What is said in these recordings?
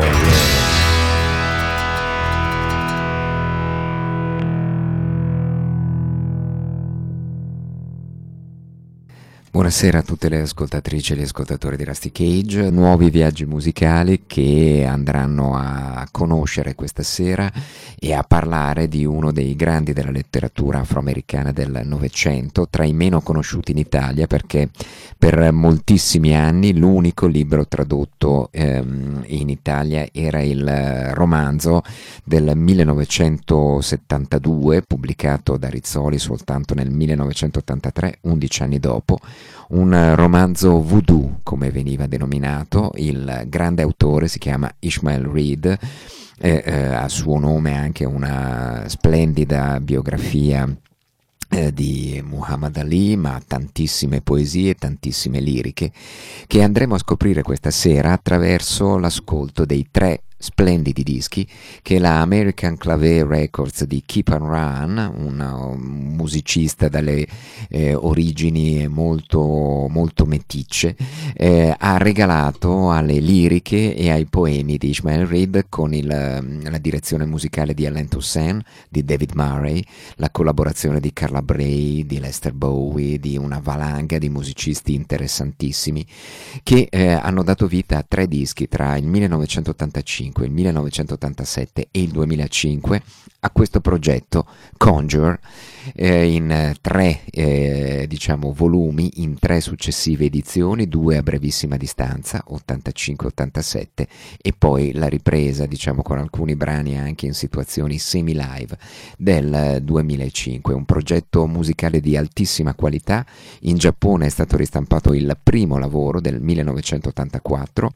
Oh, Amen. Buonasera a tutte le ascoltatrici e gli ascoltatori di Rusty Cage, nuovi viaggi musicali che andranno a conoscere questa sera e a parlare di uno dei grandi della letteratura afroamericana del Novecento, tra i meno conosciuti in Italia perché per moltissimi anni l'unico libro tradotto ehm, in Italia era il romanzo del 1972, pubblicato da Rizzoli soltanto nel 1983, 11 anni dopo un romanzo voodoo, come veniva denominato. Il grande autore si chiama Ishmael Reed, eh, eh, a suo nome anche una splendida biografia eh, di Muhammad Ali, ma tantissime poesie, tantissime liriche, che andremo a scoprire questa sera attraverso l'ascolto dei tre splendidi dischi che la American Clave Records di Keep on Run, un musicista dalle eh, origini molto, molto meticce, eh, ha regalato alle liriche e ai poemi di Ishmael Reed con il, la direzione musicale di Alain Toussaint, di David Murray, la collaborazione di Carla Bray, di Lester Bowie, di una valanga di musicisti interessantissimi che eh, hanno dato vita a tre dischi tra il 1985 1985, il 1987 e il 2005 a questo progetto Conjure eh, in tre eh, diciamo, volumi, in tre successive edizioni, due a brevissima distanza, 85-87 e poi la ripresa diciamo, con alcuni brani anche in situazioni semi-live del 2005, un progetto musicale di altissima qualità, in Giappone è stato ristampato il primo lavoro del 1984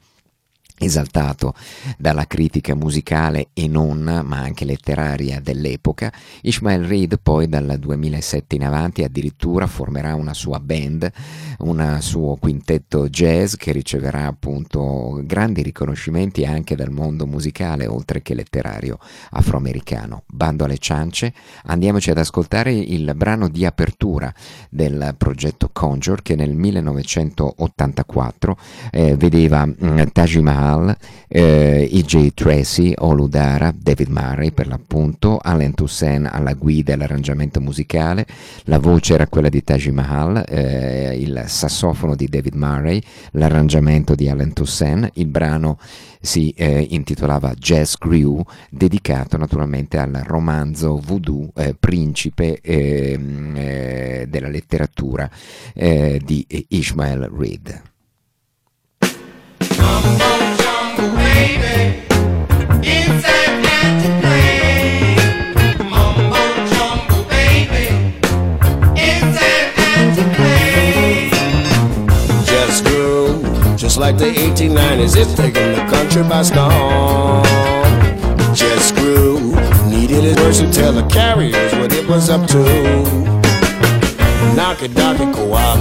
esaltato dalla critica musicale e non, ma anche letteraria dell'epoca, Ishmael Reed poi dal 2007 in avanti addirittura formerà una sua band, un suo quintetto jazz che riceverà appunto grandi riconoscimenti anche dal mondo musicale oltre che letterario afroamericano. Bando alle ciance, andiamoci ad ascoltare il brano di apertura del progetto Conjure che nel 1984 eh, vedeva mm, Taj Mahal Hall, eh, E.J. Tracy, Oludara, David Murray per l'appunto, Alan Toussaint alla guida e all'arrangiamento musicale, la voce era quella di Taj Mahal, eh, il sassofono di David Murray, l'arrangiamento di Alan Toussaint, il brano si eh, intitolava Jazz Crew, dedicato naturalmente al romanzo voodoo eh, principe ehm, eh, della letteratura eh, di Ishmael Reed. Just like the 1890s, it's taking the country by storm. Jes Grew needed his words to tell the carriers what it was up to. Knock it, knock it,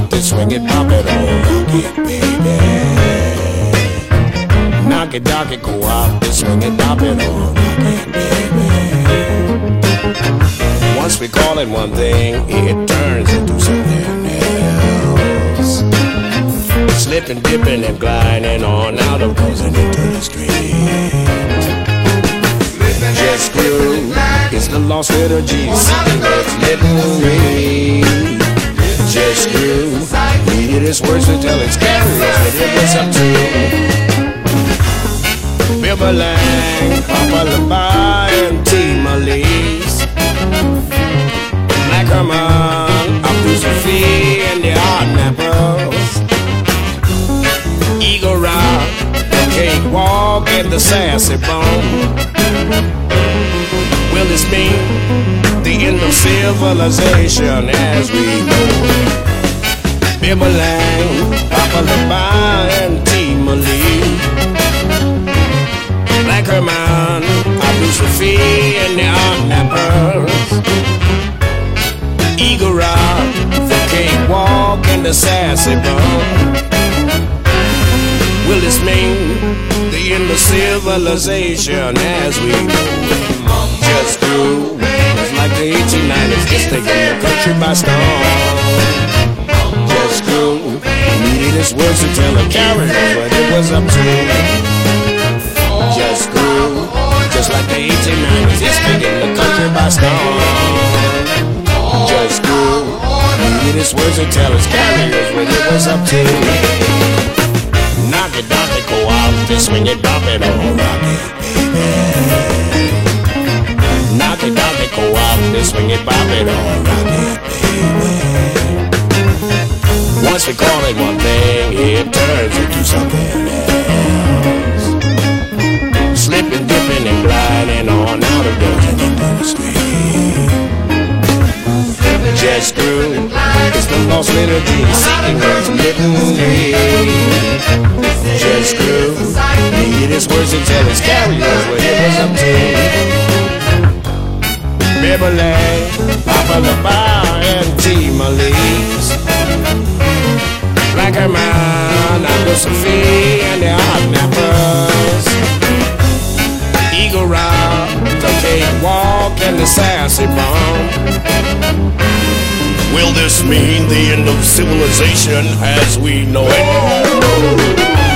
there, swing it, pop it, oh, rock it, baby. It, dock it, go out, swing it, dop it on. Once we call it one thing, it turns into something else. Slipping, dipping, and gliding on out of goes into the street. Jes Grew, it's the lost liturgy, singing its litany. Jes Grew, needed its words to tell its carriers that it was up to. Bibba Lang, Papa LaBas, and T. Malice. Black Herman, Abdul Sufi, and the Nappers. Eagle Rock, the Cakewalk, and the Sassy Bone. Will this mean the end of civilization as we know? Berbelang, Papa LaBas, and T. Herman, Abu Safi, and the Nappers. Eagle Rock, the Cakewalk, and the Sassy Bone. Will this mean the end of civilization as we know it? Jes Grew, just like the 1890s, just taking the country by storm. Jes Grew, needed his words to tell a carrier what it was up to. Just like the 1890s, just taking the country by storm. Jes Grew, needed his words to tell his carriers what it was up to. Knock it, dock it, go out, just swing it, drop it, oh, rock it, baby. Knock it, dock it, go out, just swing it, bop it, oh, rock it, baby. Once we call it one thing, it turns into something else. Slipping, dipping, and gliding on out of doors and into the street. Jes Grew, it's the lost liturgy, seeking God's litany. Jes Grew, needed his words to tell his carriers what it was up to. Beverly, Papa LaBas, and T. Malice. Herman, Abdul Sufi, and the Hot Nappers. Eagle Rock, the Cakewalk, and the Sassy Bomb. Will this mean the end of civilization as we know it?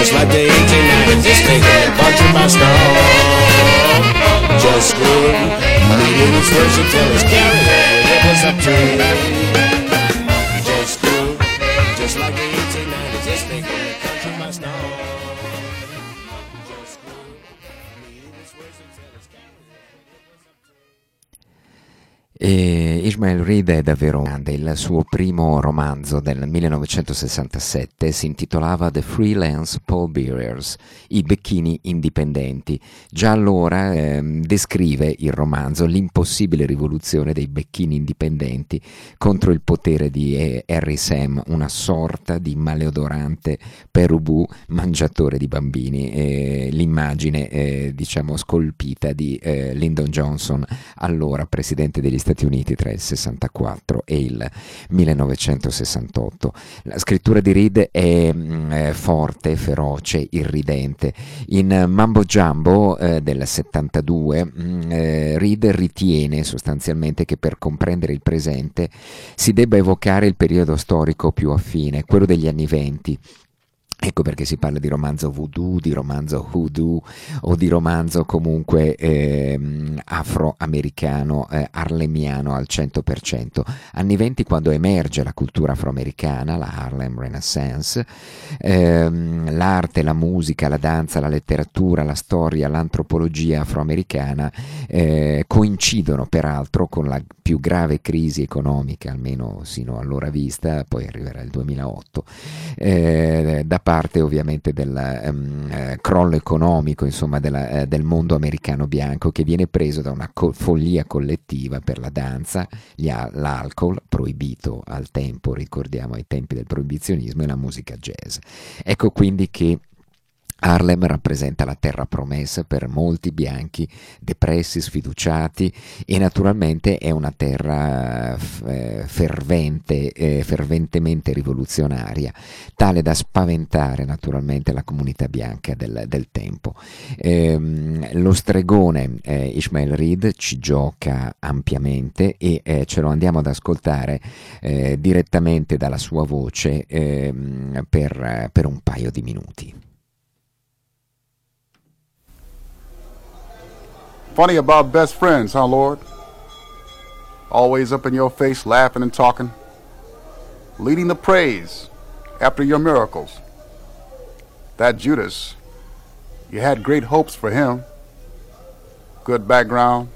Just like the 1890s, just taking the country by storm. Just words to tell his carrier what it was up to. Ishmael Reed è davvero grande, il suo primo romanzo del 1967 si intitolava The Freelance Pole Bearers, i becchini indipendenti. Già allora ehm, descrive il romanzo l'impossibile rivoluzione dei becchini indipendenti contro il potere di eh, Harry Sam, una sorta di maleodorante perubù mangiatore di bambini. E l'immagine, eh, diciamo, scolpita di eh, Lyndon Johnson, allora presidente degli Stati Uniti tra il 64 e il 1968. La scrittura di Reed è mm, eh, forte, feroce, irridente. In Mambo Jumbo eh, del 72 mm, eh, Reed ritiene sostanzialmente che per comprendere il presente si debba evocare il periodo storico più affine, quello degli anni venti. Ecco perché si parla di romanzo voodoo, di romanzo hoodoo o di romanzo comunque ehm, afroamericano, eh, harlemiano al 100%. Anni 20 quando emerge la cultura afroamericana, la Harlem Renaissance, ehm, l'arte, la musica, la danza, la letteratura, la storia, l'antropologia afroamericana eh, coincidono peraltro con la più grave crisi economica, almeno sino allora vista, poi arriverà il 2008, eh, da parte ovviamente del um, eh, crollo economico insomma, della, eh, del mondo americano bianco che viene preso da una co- follia collettiva per la danza, ha- l'alcol proibito al tempo, ricordiamo ai tempi del proibizionismo e la musica jazz. Ecco quindi che Harlem rappresenta la terra promessa per molti bianchi depressi, sfiduciati e naturalmente è una terra eh, fervente, eh, ferventemente rivoluzionaria, tale da spaventare naturalmente la comunità bianca del, del tempo. Eh, lo stregone eh, Ishmael Reed ci gioca ampiamente e eh, ce lo andiamo ad ascoltare eh, direttamente dalla sua voce ehm, per, per un paio di minuti. Funny about best friends, huh, Lord? Always up in your face, laughing and talking, leading the praise after your miracles. That Judas, you had great hopes for him. Good background,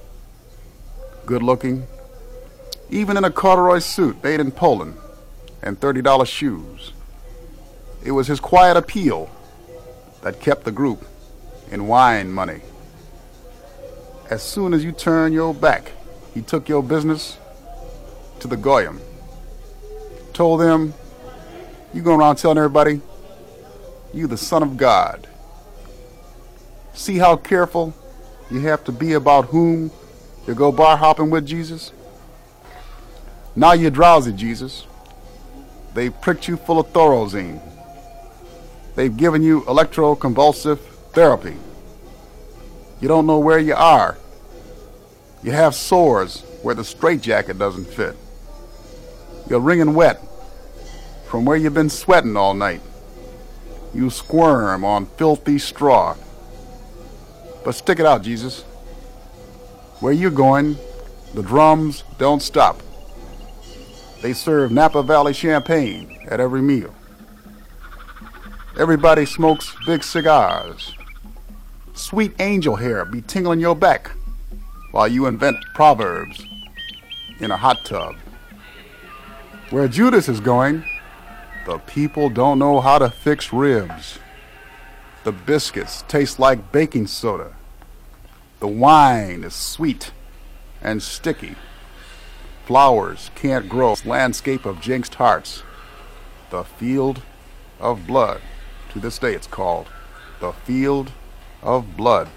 good looking, even in a corduroy suit made in Poland and $30 shoes. It was his quiet appeal that kept the group in wine money. As soon as you turn your back, he took your business to the Goyim. Told them, you going around telling everybody, you the son of God. See how careful you have to be about whom you go bar hopping with Jesus? Now you're drowsy, Jesus. They've pricked you full of Thorazine. They've given you electroconvulsive therapy. You don't know where you are. You have sores where the straitjacket doesn't fit. You're wringing wet from where you've been sweating all night. You squirm on filthy straw. But stick it out, Jesus. Where you going, the drums don't stop. They serve Napa Valley champagne at every meal. Everybody smokes big cigars. Sweet angel hair be tingling your back while you invent proverbs in a hot tub. Where Judas is going, the people don't know how to fix ribs. The biscuits taste like baking soda. The wine is sweet and sticky. Flowers can't grow. Landscape of jinxed hearts. The field of blood. To this day it's called the field of blood.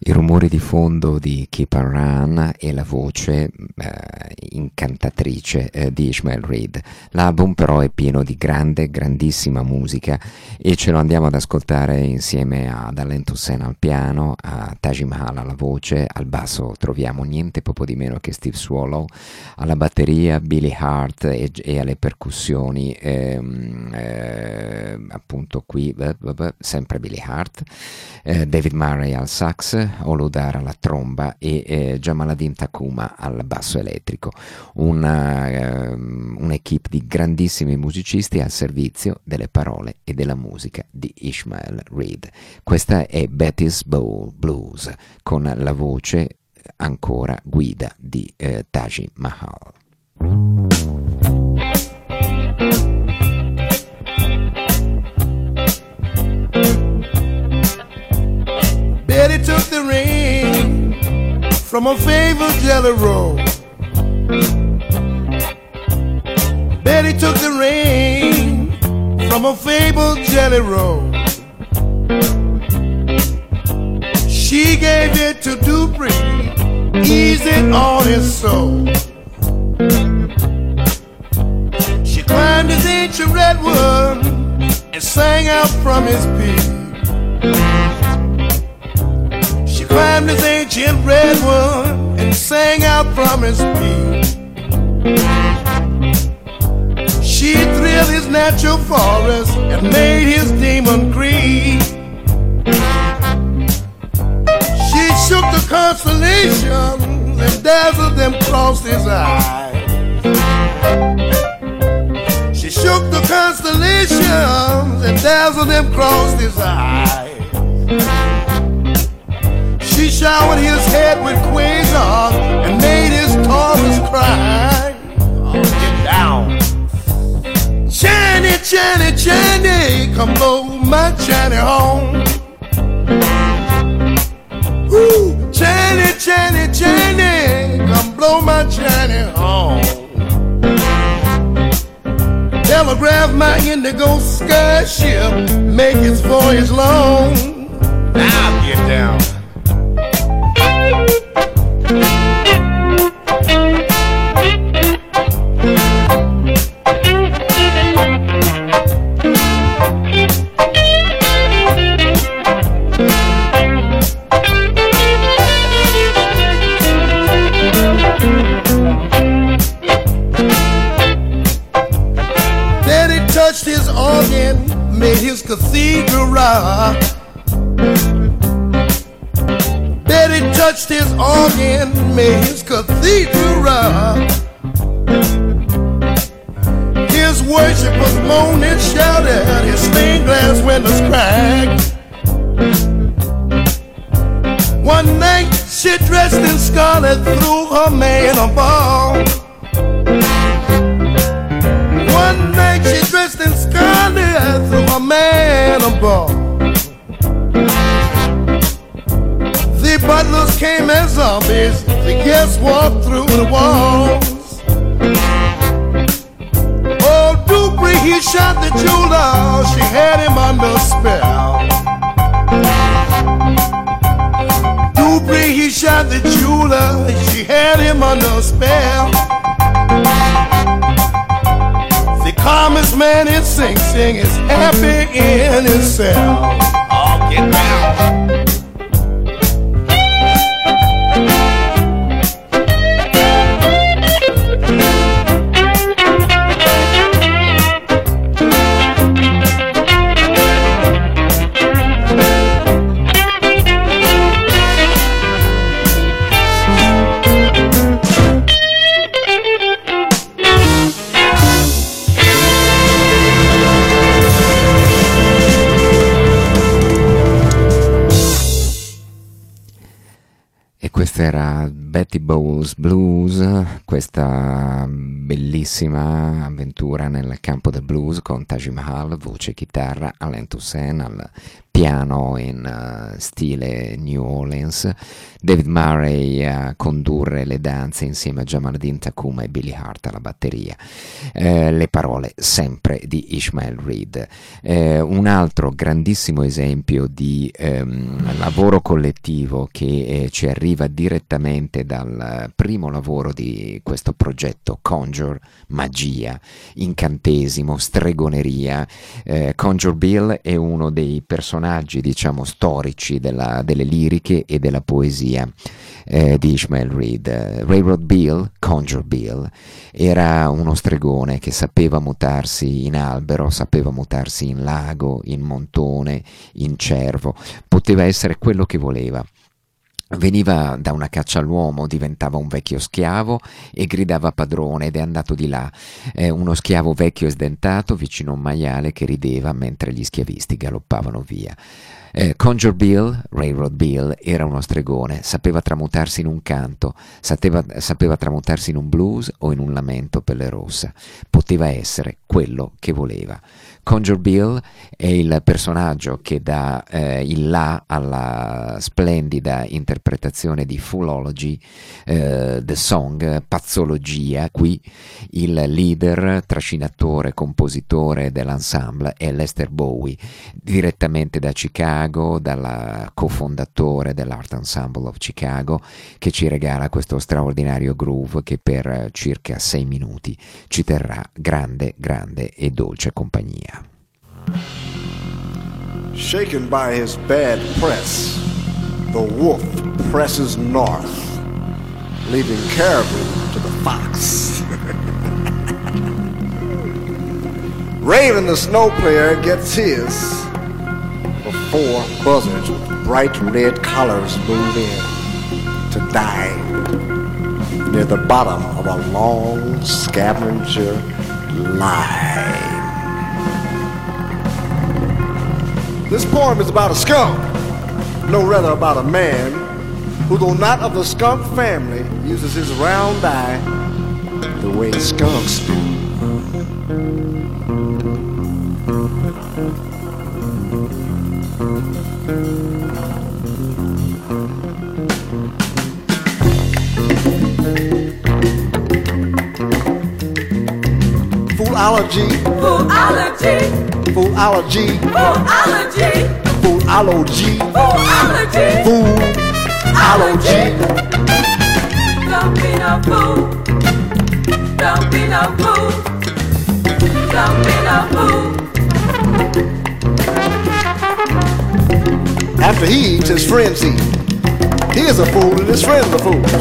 I rumori di fondo di Keep on Run e la voce eh, incantatrice eh, di Ishmael Reed. L'album però è pieno di grande, grandissima musica e ce lo andiamo ad ascoltare insieme ad Alain Toussaint al piano, a Taj Mahal alla voce, al basso troviamo niente poco di meno che Steve Swallow, alla batteria Billy Hart e, e alle percussioni ehm, eh, appunto qui sempre Billy Hart, eh, David Murray al sax, Oludar alla tromba e eh, Jamaladin Takuma al basso elettrico. Una, eh, un'equipe di grandissimi musicisti al servizio delle parole e della musica di Ishmael Reed. Questa è Betty's Bowl Blues con la voce ancora guida di eh, Taji Mahal. Betty took the ring from a favorite jelly roll. Betty took the ring from a fabled jelly roll. She gave it to Dupree, easing on his soul. She climbed his ancient redwood and sang out from his peak climbed his ancient redwood and sang out from his peak. She thrilled his natural forest and made his demon creep. She shook the constellations and dazzled them across his eyes. She shook the constellations and dazzled them across his eyes. She He showered his head with quasars and made his Taurus cry. Oh, get down. Johnny, Johnny, Johnny, come blow my Johnny home. Ooh, Johnny, Johnny, Johnny, come blow my Johnny home. Telegraph my indigo sky ship, make its voyage long. Now get down. Touched his organ, made his cathedral rock. His organ, made his cathedral. His worshipers moaned and shouted, his stained glass windows cracked. One night, she dressed in scarlet, threw her man a ball. One night she dressed in scarlet, threw her man a ball. Butlers came as zombies, the guests walked through the walls. Oh, Dupree, he shot the jeweler, she had him under spell. Dupree, he shot the jeweler, she had him under spell. The calmest man in Sing Sing is happy in himself. Oh, Betty Bowles Blues, questa bellissima avventura nel campo del blues con Taj Mahal, voce chitarra, Alain Toussaint al piano in eh, stile New Orleans, David Murray a condurre le danze insieme a Jamaldin Takuma e Billy Hart alla batteria. Eh, le parole sempre di Ishmael Reed. Eh, un altro grandissimo esempio di ehm, lavoro collettivo che eh, ci arriva direttamente dal primo lavoro di questo progetto, Conjure, magia, incantesimo, stregoneria. Eh, Conjure Bill è uno dei personaggi, diciamo, storici della- delle liriche e della poesia eh, di Ishmael Reed. Railroad Bill, Conjure Bill, era uno stregone che sapeva mutarsi in albero, sapeva mutarsi in lago, in montone, in cervo, poteva essere quello che voleva. Veniva da una caccia all'uomo, diventava un vecchio schiavo e gridava padrone ed è andato di là, eh, uno schiavo vecchio e sdentato vicino a un maiale che rideva mentre gli schiavisti galoppavano via. Eh, Conjure Bill, Railroad Bill, era uno stregone, sapeva tramutarsi in un canto, sapeva, sapeva tramutarsi in un blues o in un lamento pelle rossa, poteva essere quello che voleva. Conjure Bill è il personaggio che dà eh, il là alla splendida interpretazione di Fullology, eh, The Song, Pazzologia. Qui il leader, trascinatore, compositore dell'ensemble è Lester Bowie, direttamente da Chicago, dal cofondatore dell'Art Ensemble of Chicago, che ci regala questo straordinario groove che per circa sei minuti ci terrà grande, grande e dolce compagnia. Shaken by his bad press, the wolf presses north, leaving caribou to the fox. Raven, the snow player, gets his before buzzards with bright red collars move in to dine near the bottom of a long scavenger line. This poem is about a skunk, no rather about a man who though not of the skunk family, uses his round eye the way skunks do. Foolology, Foolology, foolology, foolology, foolology, foolology. foolology. Don't be no fool. Don't be no fool. Don't be no fool. After he eats, his friends eat. He is a fool and his friends are fools.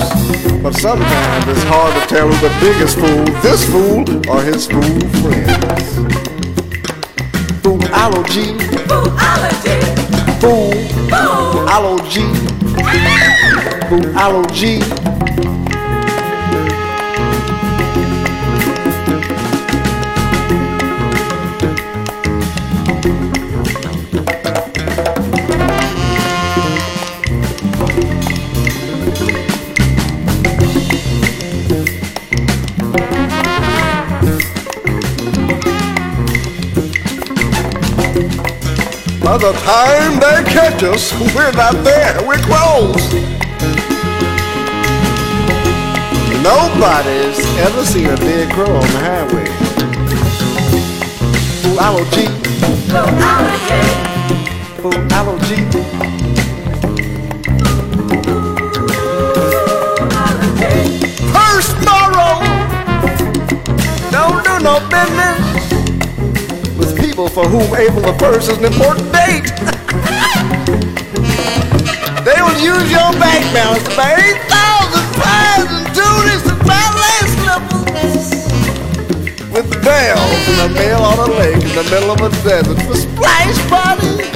But sometimes it's hard to tell who's the biggest fool, this fool or his fool friends. Foolology, Foolology, Boom, alô G, boom, alô G. By the time they catch us, we're not there, we're closed. Nobody's ever seen a dead crow on the highway. Foolology, foolology, foolology. foolology. First borrow, don't do no business with people for whom April the 1st is an important they will use your bank balance to buy 8,000 pies and tulips and ballet slippers with bells and a mail on a lake in the middle of a desert for splash parties.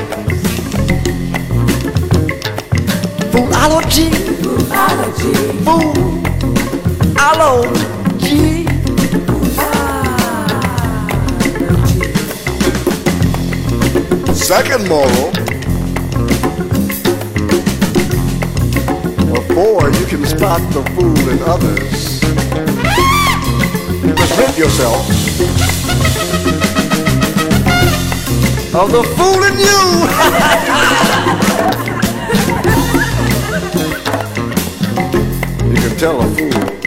Foolology, Foolology, foolology. Second moral. Before you can spot the fool in others, present yourself of the fool in you. you can tell a fool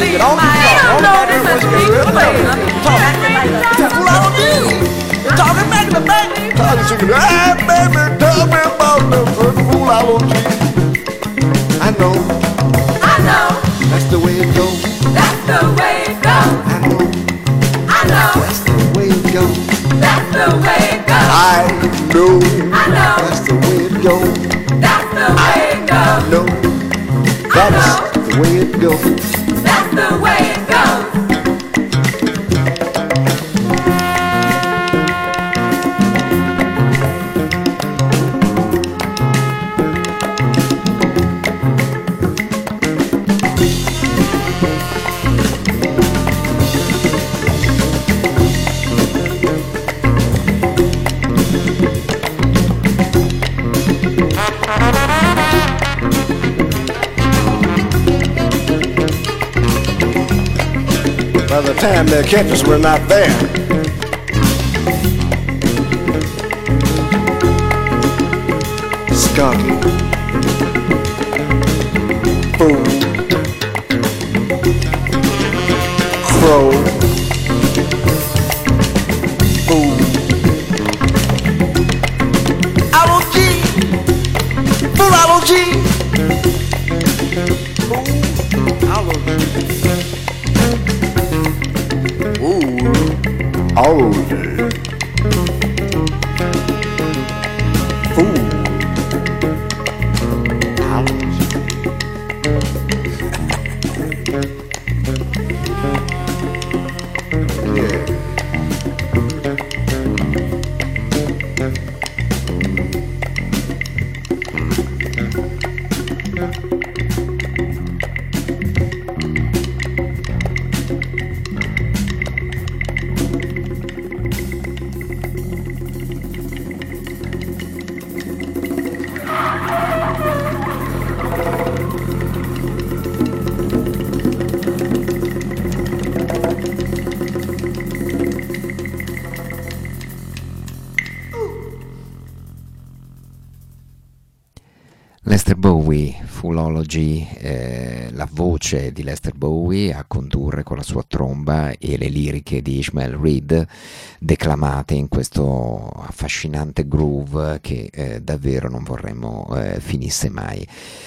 What do you get on? They don't know this is a big play. That's what I'll do. You're talking back to back. Talking to. Hey, baby, tell me about the first fool allergy. I know. I know. That's the way it goes. That's the way it goes. I know. I know. That's the way it goes. That's the way it goes. I know. I know. That's the way it goes. That's the way it goes. No. That's the way it goes. By the time they catch us, we're not there. Skunky. Fool. Crow. Fullology, eh, la voce di Lester Bowie a condurre con la sua tromba e le liriche di Ishmael Reed declamate in questo affascinante groove che eh, davvero non vorremmo eh, finisse mai.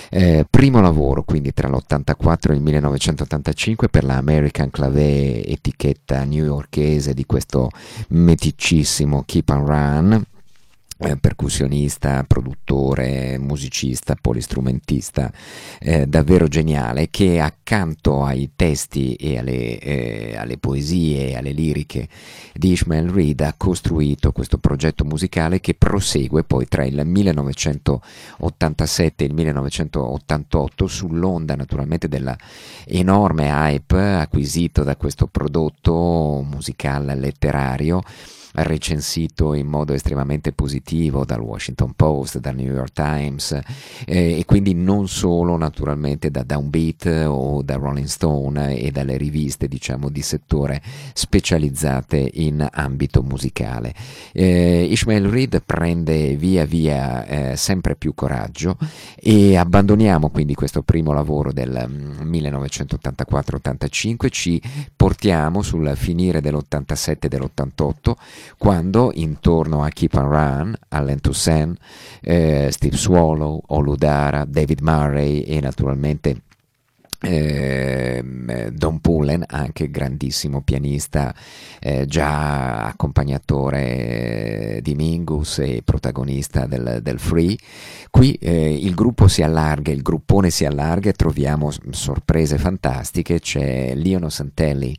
Eh, primo lavoro quindi tra l'84 e il 1985 per la American Clave etichetta newyorkese di questo meticissimo Keep on Run percussionista, produttore, musicista, polistrumentista, eh, davvero geniale, che accanto ai testi e alle, eh, alle poesie e alle liriche di Ishmael Reed ha costruito questo progetto musicale che prosegue poi tra il 1987 e il 1988 sull'onda naturalmente della enorme hype acquisito da questo prodotto musicale letterario recensito in modo estremamente positivo dal Washington Post, dal New York Times eh, e quindi non solo naturalmente da Downbeat o da Rolling Stone e dalle riviste diciamo di settore specializzate in ambito musicale. Eh, Ishmael Reed prende via via eh, sempre più coraggio e abbandoniamo quindi questo primo lavoro del 1984-85, mm, ci portiamo sul finire dell'87 e dell'88 quando intorno a Keep on Run, Allen Toussaint, eh, Steve Swallow, Oludara, David Murray e naturalmente Don Pullen, anche grandissimo pianista, eh, già accompagnatore di Mingus e protagonista del, del Free. Qui eh, il gruppo si allarga, il gruppone si allarga e troviamo sorprese fantastiche. C'è Leono Santelli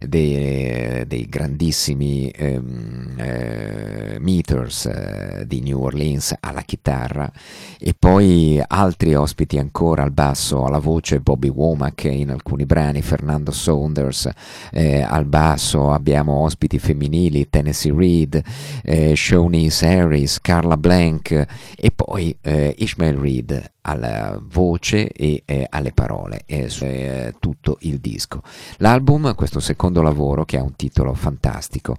dei, dei grandissimi ehm, eh, Meters eh, di New Orleans alla chitarra e poi altri ospiti ancora al basso, alla voce Bobby Wong Womack in alcuni brani, Fernando Saunders eh, al basso, abbiamo ospiti femminili, Tennessee Reed, eh, Shawnice Harris, Carla Blank e poi eh, Ishmael Reed alla voce e eh, alle parole e eh, tutto il disco. L'album, questo secondo lavoro che ha un titolo fantastico,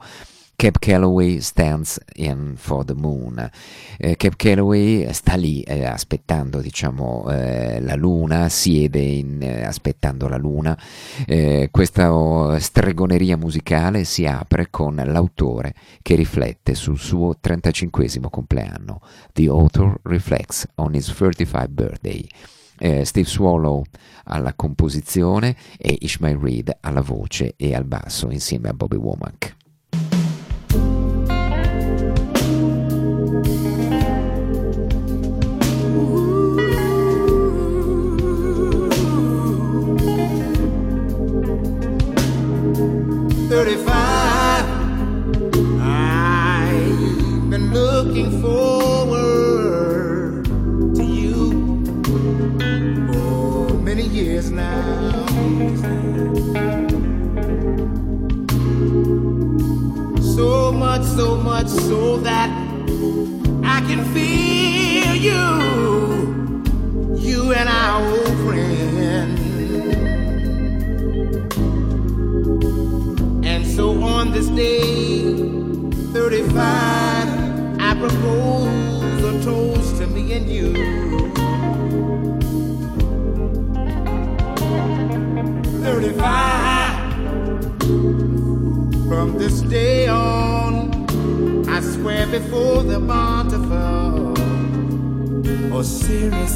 Cap Calloway stands in for the moon. Eh, Cap Calloway sta lì eh, aspettando diciamo, eh, la luna, siede in, eh, aspettando la luna. Eh, questa oh, stregoneria musicale si apre con l'autore che riflette sul suo 35 compleanno. The author reflects on his 35th birthday. Eh, Steve Swallow alla composizione e Ishmael Reed alla voce e al basso insieme a Bobby Womack. Much, so much, so that I can feel you, you and our old friend. And so on this day, 35, I propose a toast to me and you. Thirty-five. From this day on, I swear before the bountiful, Osiris,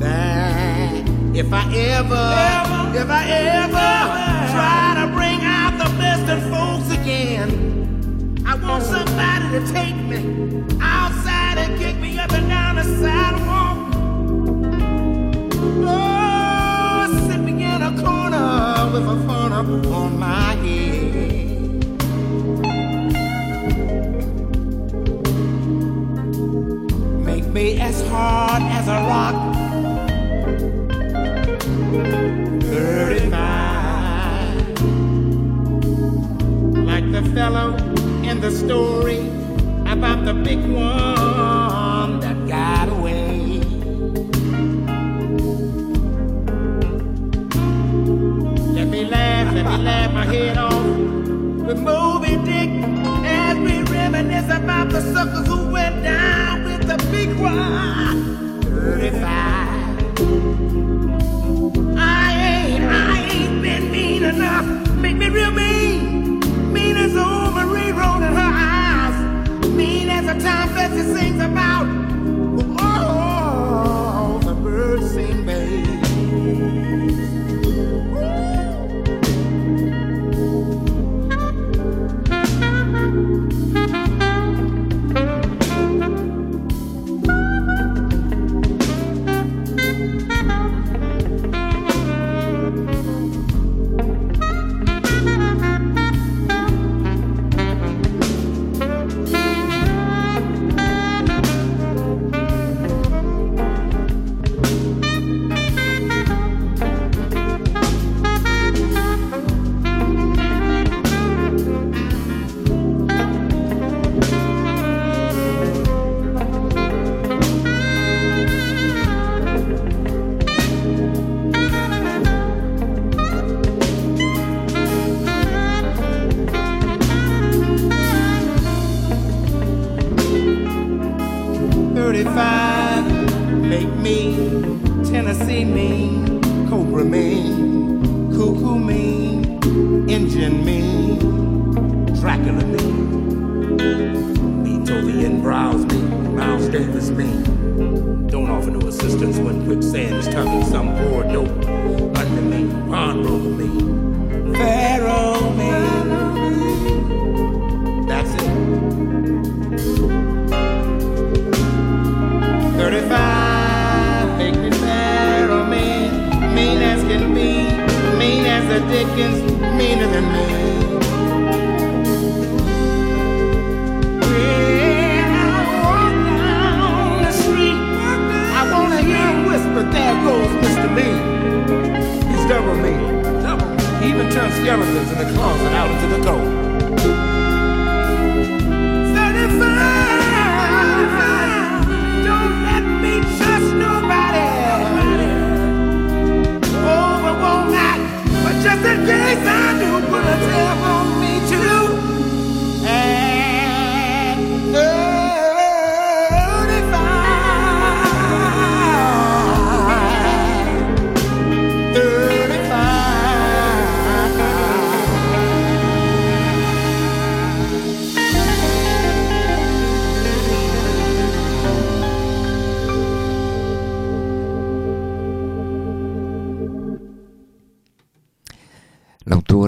that if I ever, if I ever try to bring out the best in folks again, I want somebody to take me outside and kick me up and down the sidewalk. Oh, sit me in a corner with a funnel on my head. Make me as hard as a rock 35. Like the fellow in the story about the big one that got me laugh my head off with Moby Dick as we reminisce. about the suckers who went down with the big rock. 35. I ain't, I ain't been mean enough. Make me real mean. Mean as old Marie rolled in her eyes. Mean as a time Betsy sings about.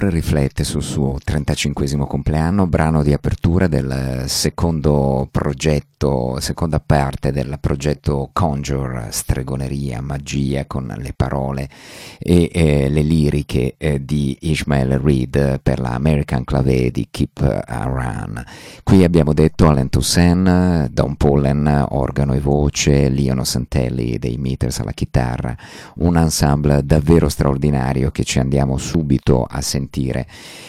L'autore riflette sul suo 35 compleanno, brano di apertura del secondo progetto, seconda parte del progetto Conjure, stregoneria, magia con le parole e eh, le liriche eh, di Ishmael Reed per la American Clave di Keep Around. Qui abbiamo detto Alan Toussaint, Don Pollen, organo e voce, Leono Santelli dei Meters alla chitarra, un ensemble davvero straordinario che ci andiamo subito a sentire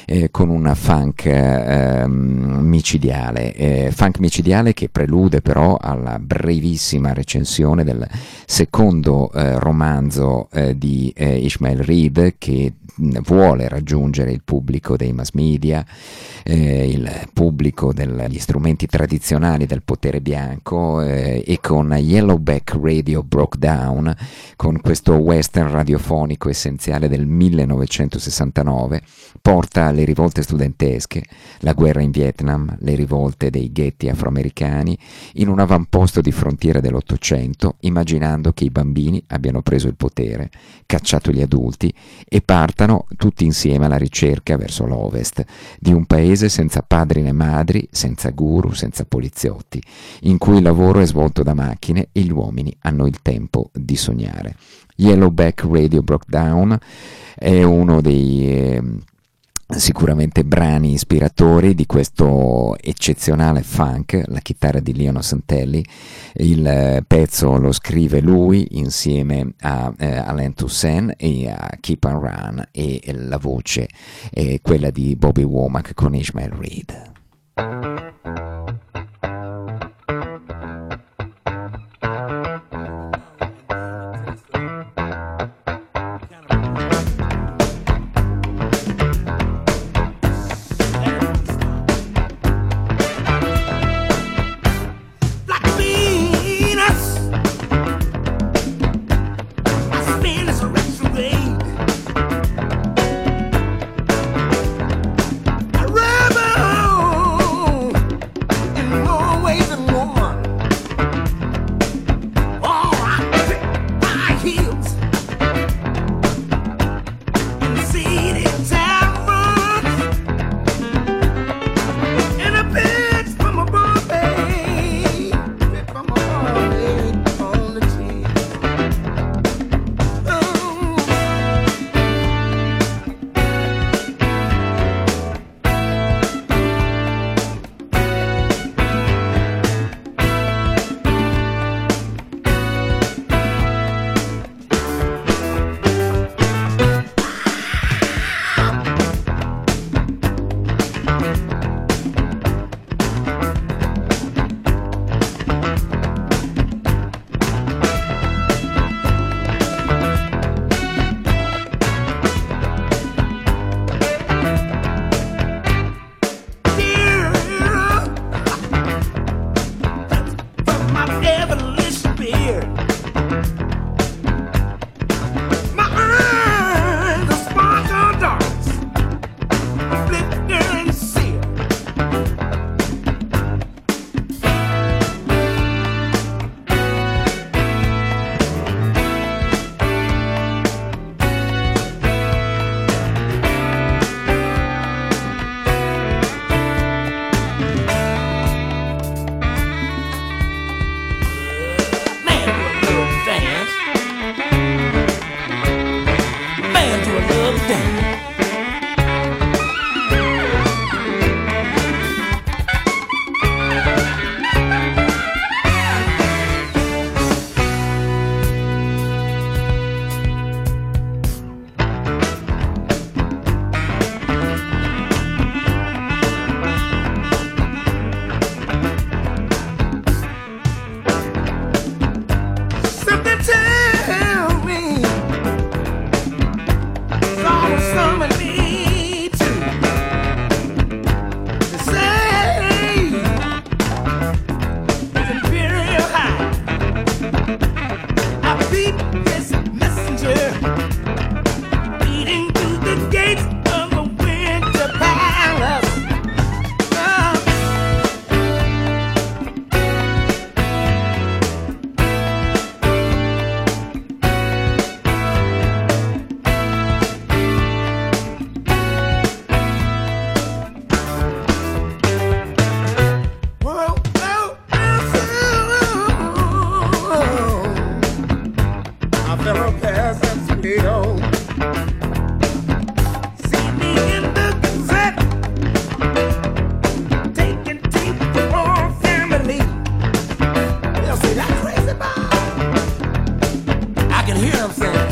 eh, con una funk eh, micidiale, eh, funk micidiale che prelude però alla brevissima recensione del secondo eh, romanzo eh, di eh, Ishmael Reed che vuole raggiungere il pubblico dei mass media, il pubblico degli strumenti tradizionali del potere bianco e con Yellowback Radio Broke Down, con questo western radiofonico essenziale del 1969, porta le rivolte studentesche, la guerra in Vietnam, le rivolte dei ghetti afroamericani, in un avamposto di frontiera dell'Ottocento, immaginando che i bambini abbiano preso il potere, cacciato gli adulti e partano tutti insieme alla ricerca verso l'ovest di un paese senza padri né madri, senza guru, senza poliziotti, in cui il lavoro è svolto da macchine e gli uomini hanno il tempo di sognare. Yellowback Radio Broke Down è uno dei eh, sicuramente brani ispiratori di questo eccezionale funk, la chitarra di Leono Santelli, il pezzo lo scrive lui insieme a eh, Alain Toussaint e a Keep on Run e la voce è quella di Bobby Womack con Ishmael Reed. I can hear saying,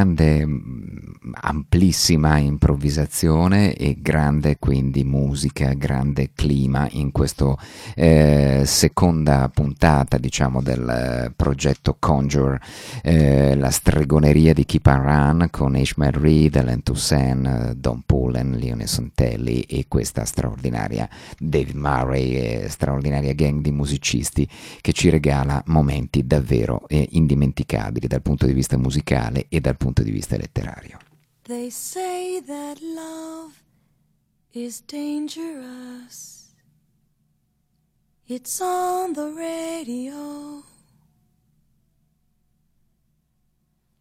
grande, mh, amplissima improvvisazione e grande quindi musica, grande clima in questa seconda puntata diciamo del eh, progetto Conjure, eh, la stregoneria di Keep and con Ishmael Reed, Alan Toussaint, eh, Don Pullen, Leone Sontelli e questa straordinaria David Murray, e straordinaria gang di musicisti che ci regala momenti davvero eh, indimenticabili dal punto di vista musicale e dal punto di vista letterario. They say that love is dangerous. It's on the radio.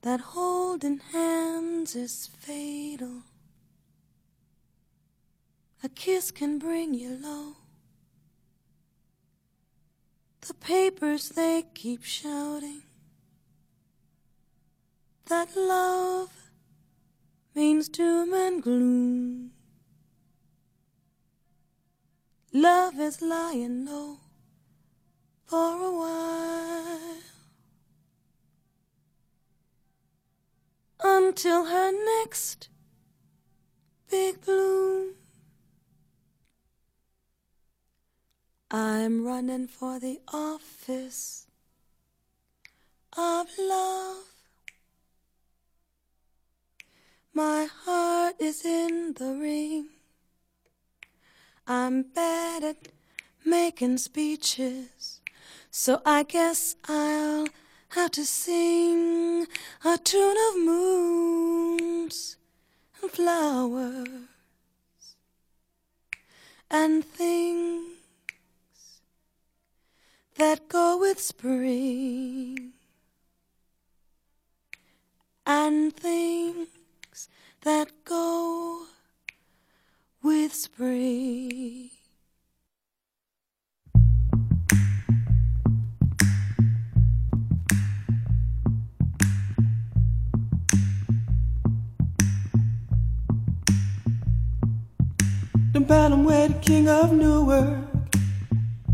That holding hands is fatal. A kiss can bring you low. The papers they keep shouting that love means doom and gloom. Love is lying low for a while until her next big bloom. I'm running for the office of love. My heart is in the ring. I'm bad at making speeches, so I guess I'll have to sing a tune of moons and flowers and things that go with spring and things that go with spring. Don't the king of Newark.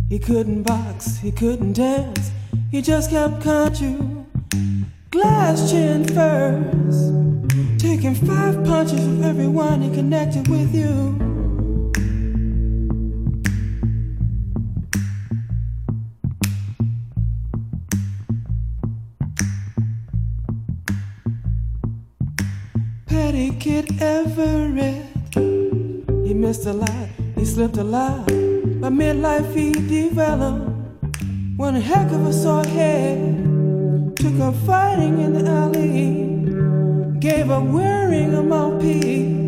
He couldn't box, he couldn't dance, he just kept country. Glass chin first taking five punches from everyone and connected with you. Petty Kid Everett. He missed a lot, he slipped a lot. By midlife he developed one heck of a sore head. Took up fighting in the alley, gave up wearing a mouthpiece.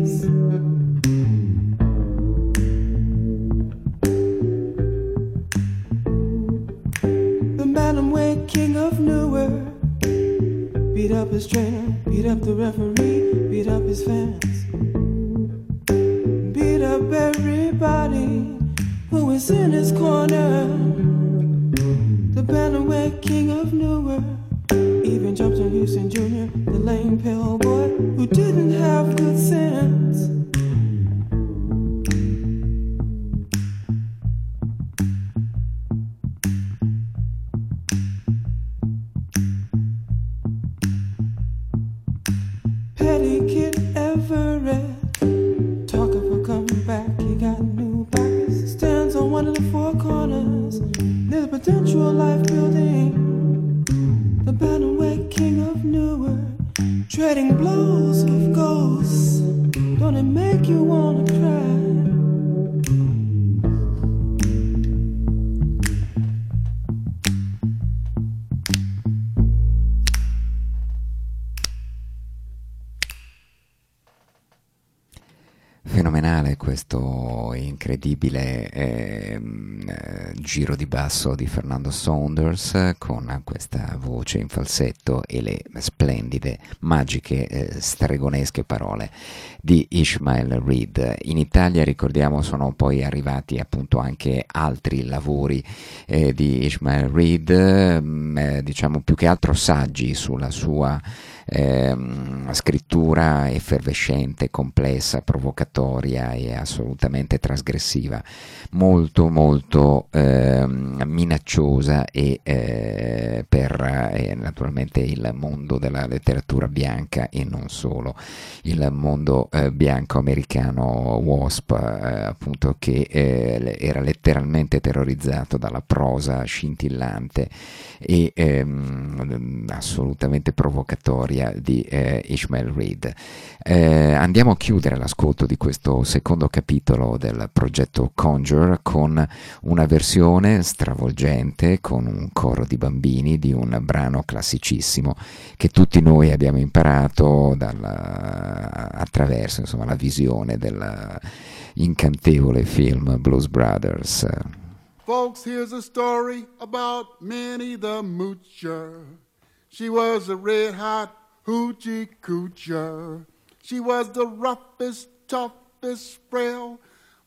Make you wanna cry? Fenomenale questo incredibile ehm, eh, giro di basso di Fernando Saunders con questa voce in falsetto e le splendide, magiche, eh, stregonesche parole di Ishmael Reed. In Italia, ricordiamo, sono poi arrivati appunto anche altri lavori eh, di Ishmael Reed, mm, eh, diciamo più che altro saggi sulla sua ehm, scrittura effervescente, complessa, provocatoria e assolutamente trasgressiva, molto molto ehm, minacciosa e eh, per eh, naturalmente il mondo della letteratura bianca e non solo, il mondo eh, bianco americano WASP eh, appunto che eh, era letteralmente terrorizzato dalla prosa scintillante e ehm, assolutamente provocatoria di eh, Ishmael Reed. Eh, andiamo a chiudere l'ascolto di questo secondo capitolo del progetto Conjure con una versione stravolgente con un coro di bambini di un brano classicissimo che tutti noi abbiamo imparato dal, attraverso insomma, la visione del incantevole film Blues Brothers. Folks, here's a story about Minnie the Moocher. She was a red hot hoochie coocher. She was the roughest, toughest frail,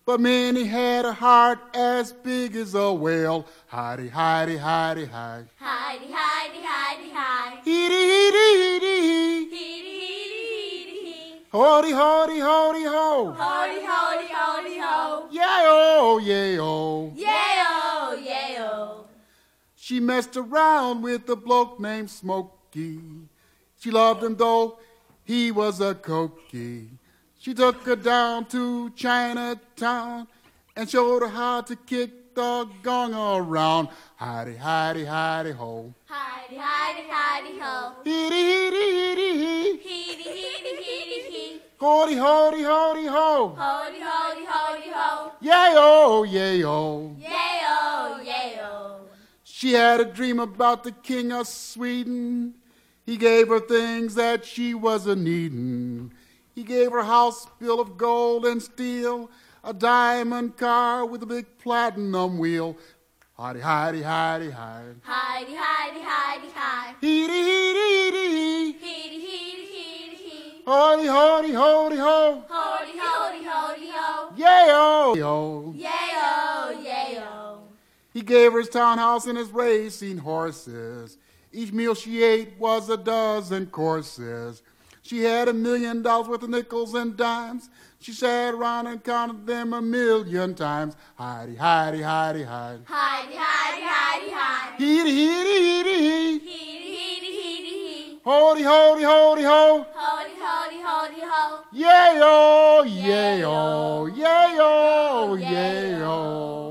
but Minnie had a heart as big as a whale. Heidi, Heidi, Heidi, Heidi. Heidi, Heidi, Heidi, Heidi. Heedy, heedy, heedy, hee. Heedy, heedy, heedy, hee. Hody, hody, hody, ho. Hody, hody, hody, ho. Yeah, oh, yeah, oh. Yeah-oh, yeah-oh. She messed around with a bloke named Smokey. She loved him though he was a cokey. She took her down to Chinatown and showed her how to kick the gong around. Heidi, Heidi, Heidi, ho. Heidi, Heidi, Heidi, ho. Heedy, heedy, heedy, hee. Heedy, heedy, heedy, hee. Hody, hody, hody, ho. Hody, hody, hody, ho. Yay, oh, yay, oh. Yeah-oh, yeah-oh. She had a dream about the king of Sweden. He gave her things that she wasn't needing. He gave her a house built of gold and steel, a diamond car with a big platinum wheel. Heidi, Heidi, Heidi, Heidi. Heidi, Heidi, Heidi, Heidi. Heedy, heedy, heedy, hee. Heedy, heedy, heedy, hee. Hody, hody, hody, ho. Hody, hody, hody, ho. Yay, oh, yo. Yeah-oh, yeah-oh. He gave her his townhouse and his racing horses. Each meal she ate was a dozen courses. She had a million dollars worth of nickels and dimes. She sat around and counted them a million times. Heidi, Heidi, Heidi, Heidi. Heidi, Heidi, Heidi, Heidi. Heedy, heedy, heedy, hee. Heedy, heedy, heedy, hee. Hody, hody, hody, ho. Hody, hody, hody, ho. Yayo, yayo, yayo, yayo.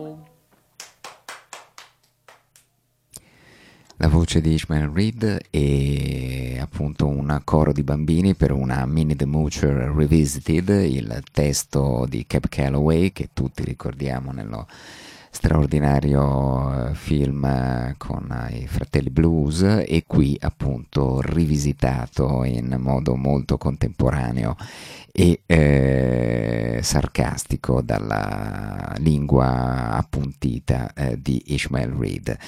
La voce di Ishmael Reed e appunto un coro di bambini per una Minnie the Moocher Revisited, il testo di Cap Calloway che tutti ricordiamo nello straordinario eh, film eh, con i fratelli blues e qui appunto rivisitato in modo molto contemporaneo e eh, sarcastico dalla lingua appuntita eh, di Ishmael Reed.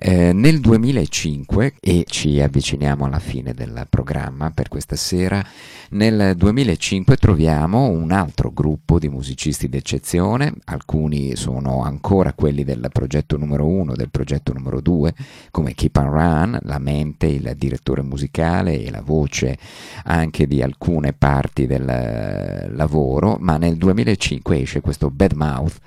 Eh, nel 2005, e ci avviciniamo alla fine del programma per questa sera, nel 2005 troviamo un altro gruppo di musicisti d'eccezione, alcuni sono ancora quelli del progetto numero uno, del progetto numero due, come Keep on Run, la mente, il direttore musicale e la voce anche di alcune parti del eh, lavoro, ma nel 2005 esce questo Bad Mouth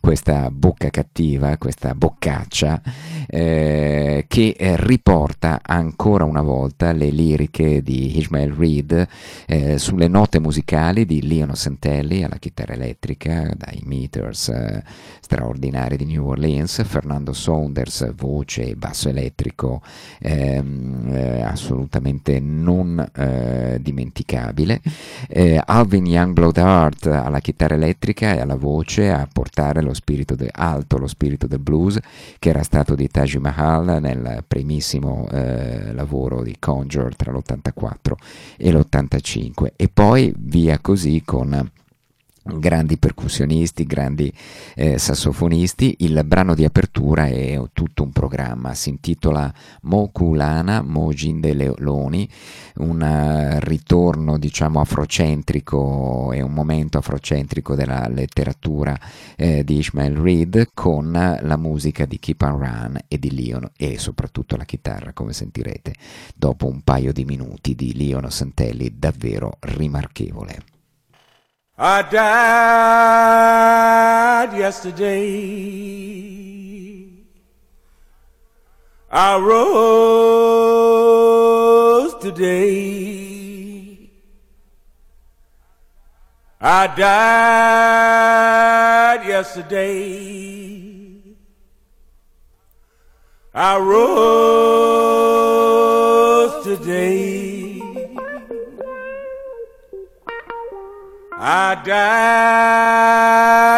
questa bocca cattiva, questa boccaccia, eh, che eh, riporta ancora una volta le liriche di Ishmael Reed eh, sulle note musicali di Leon Santelli alla chitarra elettrica, dai meters eh, straordinari di New Orleans, Fernando Saunders, voce e basso elettrico ehm, eh, assolutamente non eh, dimenticabile, Alvin Youngblood Hart alla chitarra elettrica e alla voce a portare lo spirito de, alto, lo spirito del blues, che era stato di Taj Mahal nel primissimo eh, lavoro di Conjure tra l'84 e l'85 e poi via così con grandi percussionisti, grandi eh, sassofonisti. Il brano di apertura è tutto un programma, si intitola Mokulana Mojin de Leoni, un uh, ritorno diciamo afrocentrico e un momento afrocentrico della letteratura eh, di Ishmael Reed con la musica di Keep on Run e di Leon e soprattutto la chitarra come sentirete dopo un paio di minuti di Leon Santelli davvero rimarchevole. I died yesterday. I rose today. I died yesterday. I rose today. I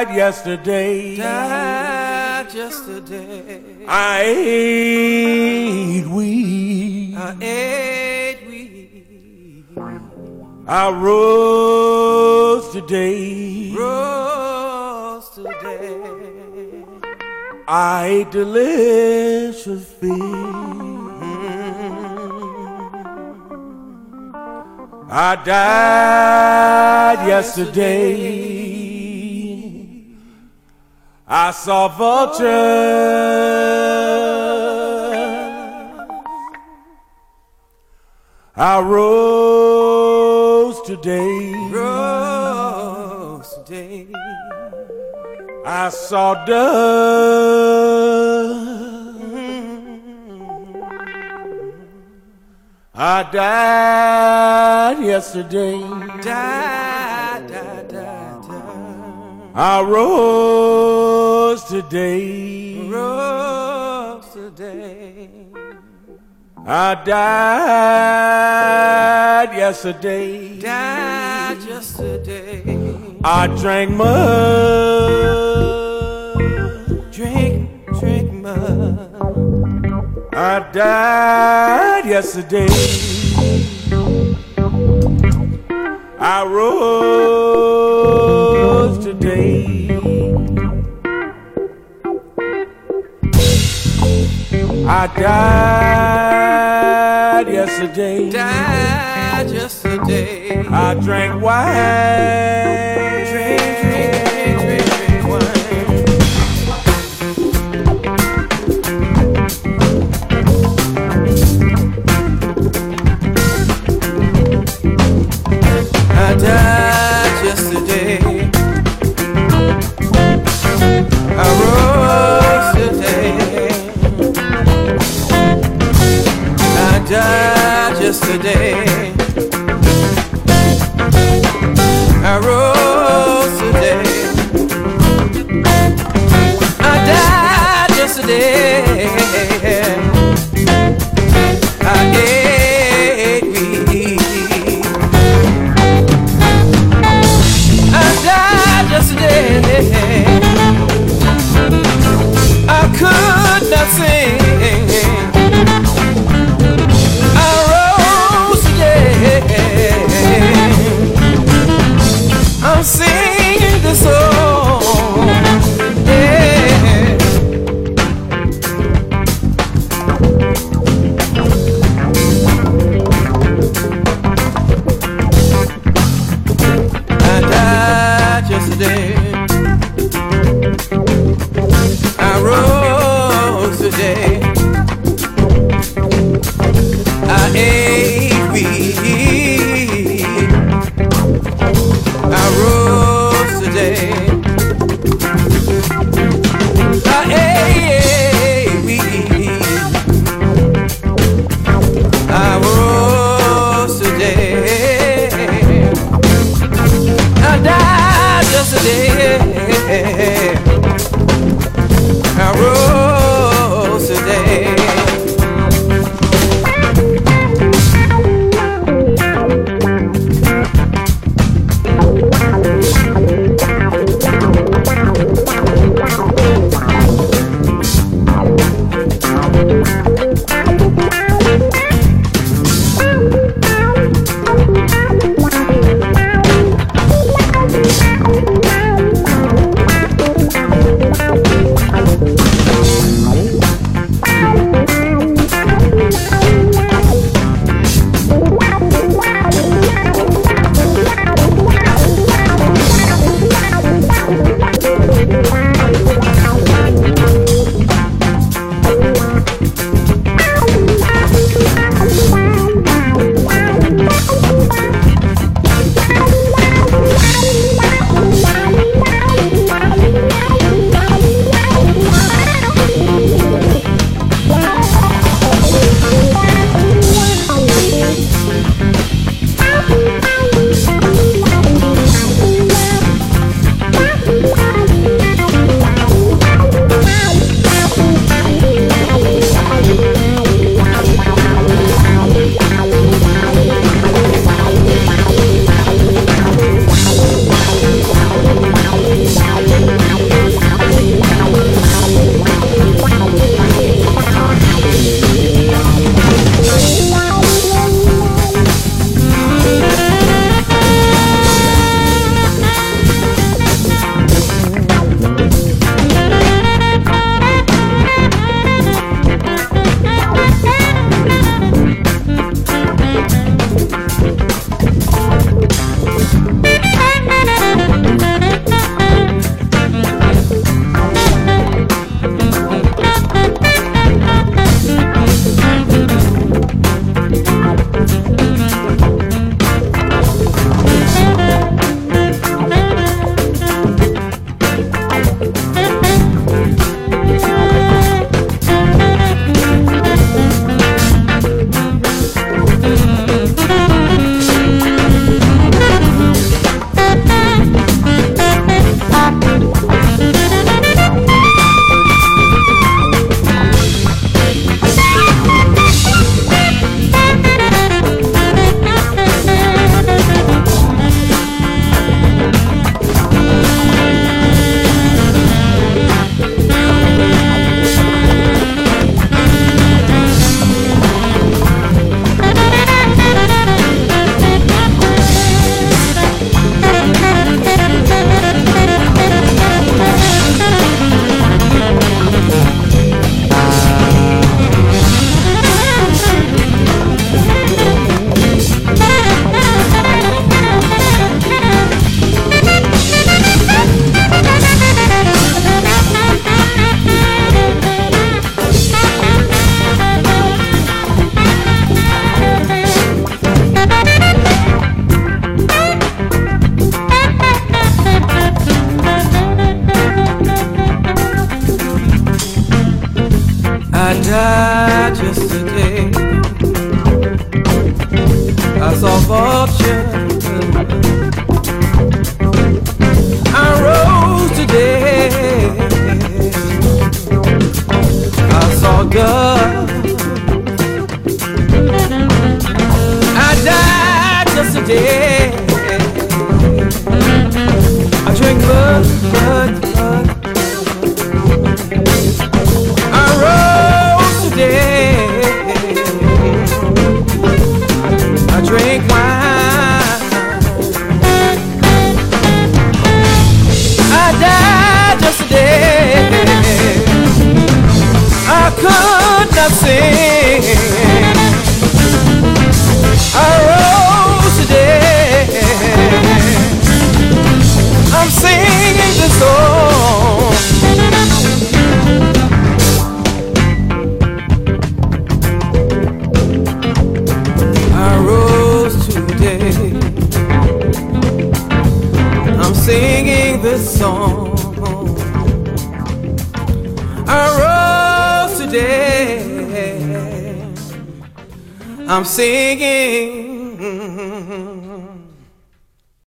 died yesterday. Died yesterday. I ate weed. I ate weed. I rose today. Rose today. I ate delicious fish. I died yesterday. I saw vultures. I rose today. Rose today. I saw dust. I died yesterday. Died, died, died, died. I rose today. Rose today. I died yesterday. Died yesterday. I drank mud. I died yesterday. I rose today. I died yesterday. Died yesterday. I drank wine. died yesterday. I rose today. I died yesterday. I rose today. I died yesterday. yeah, yeah.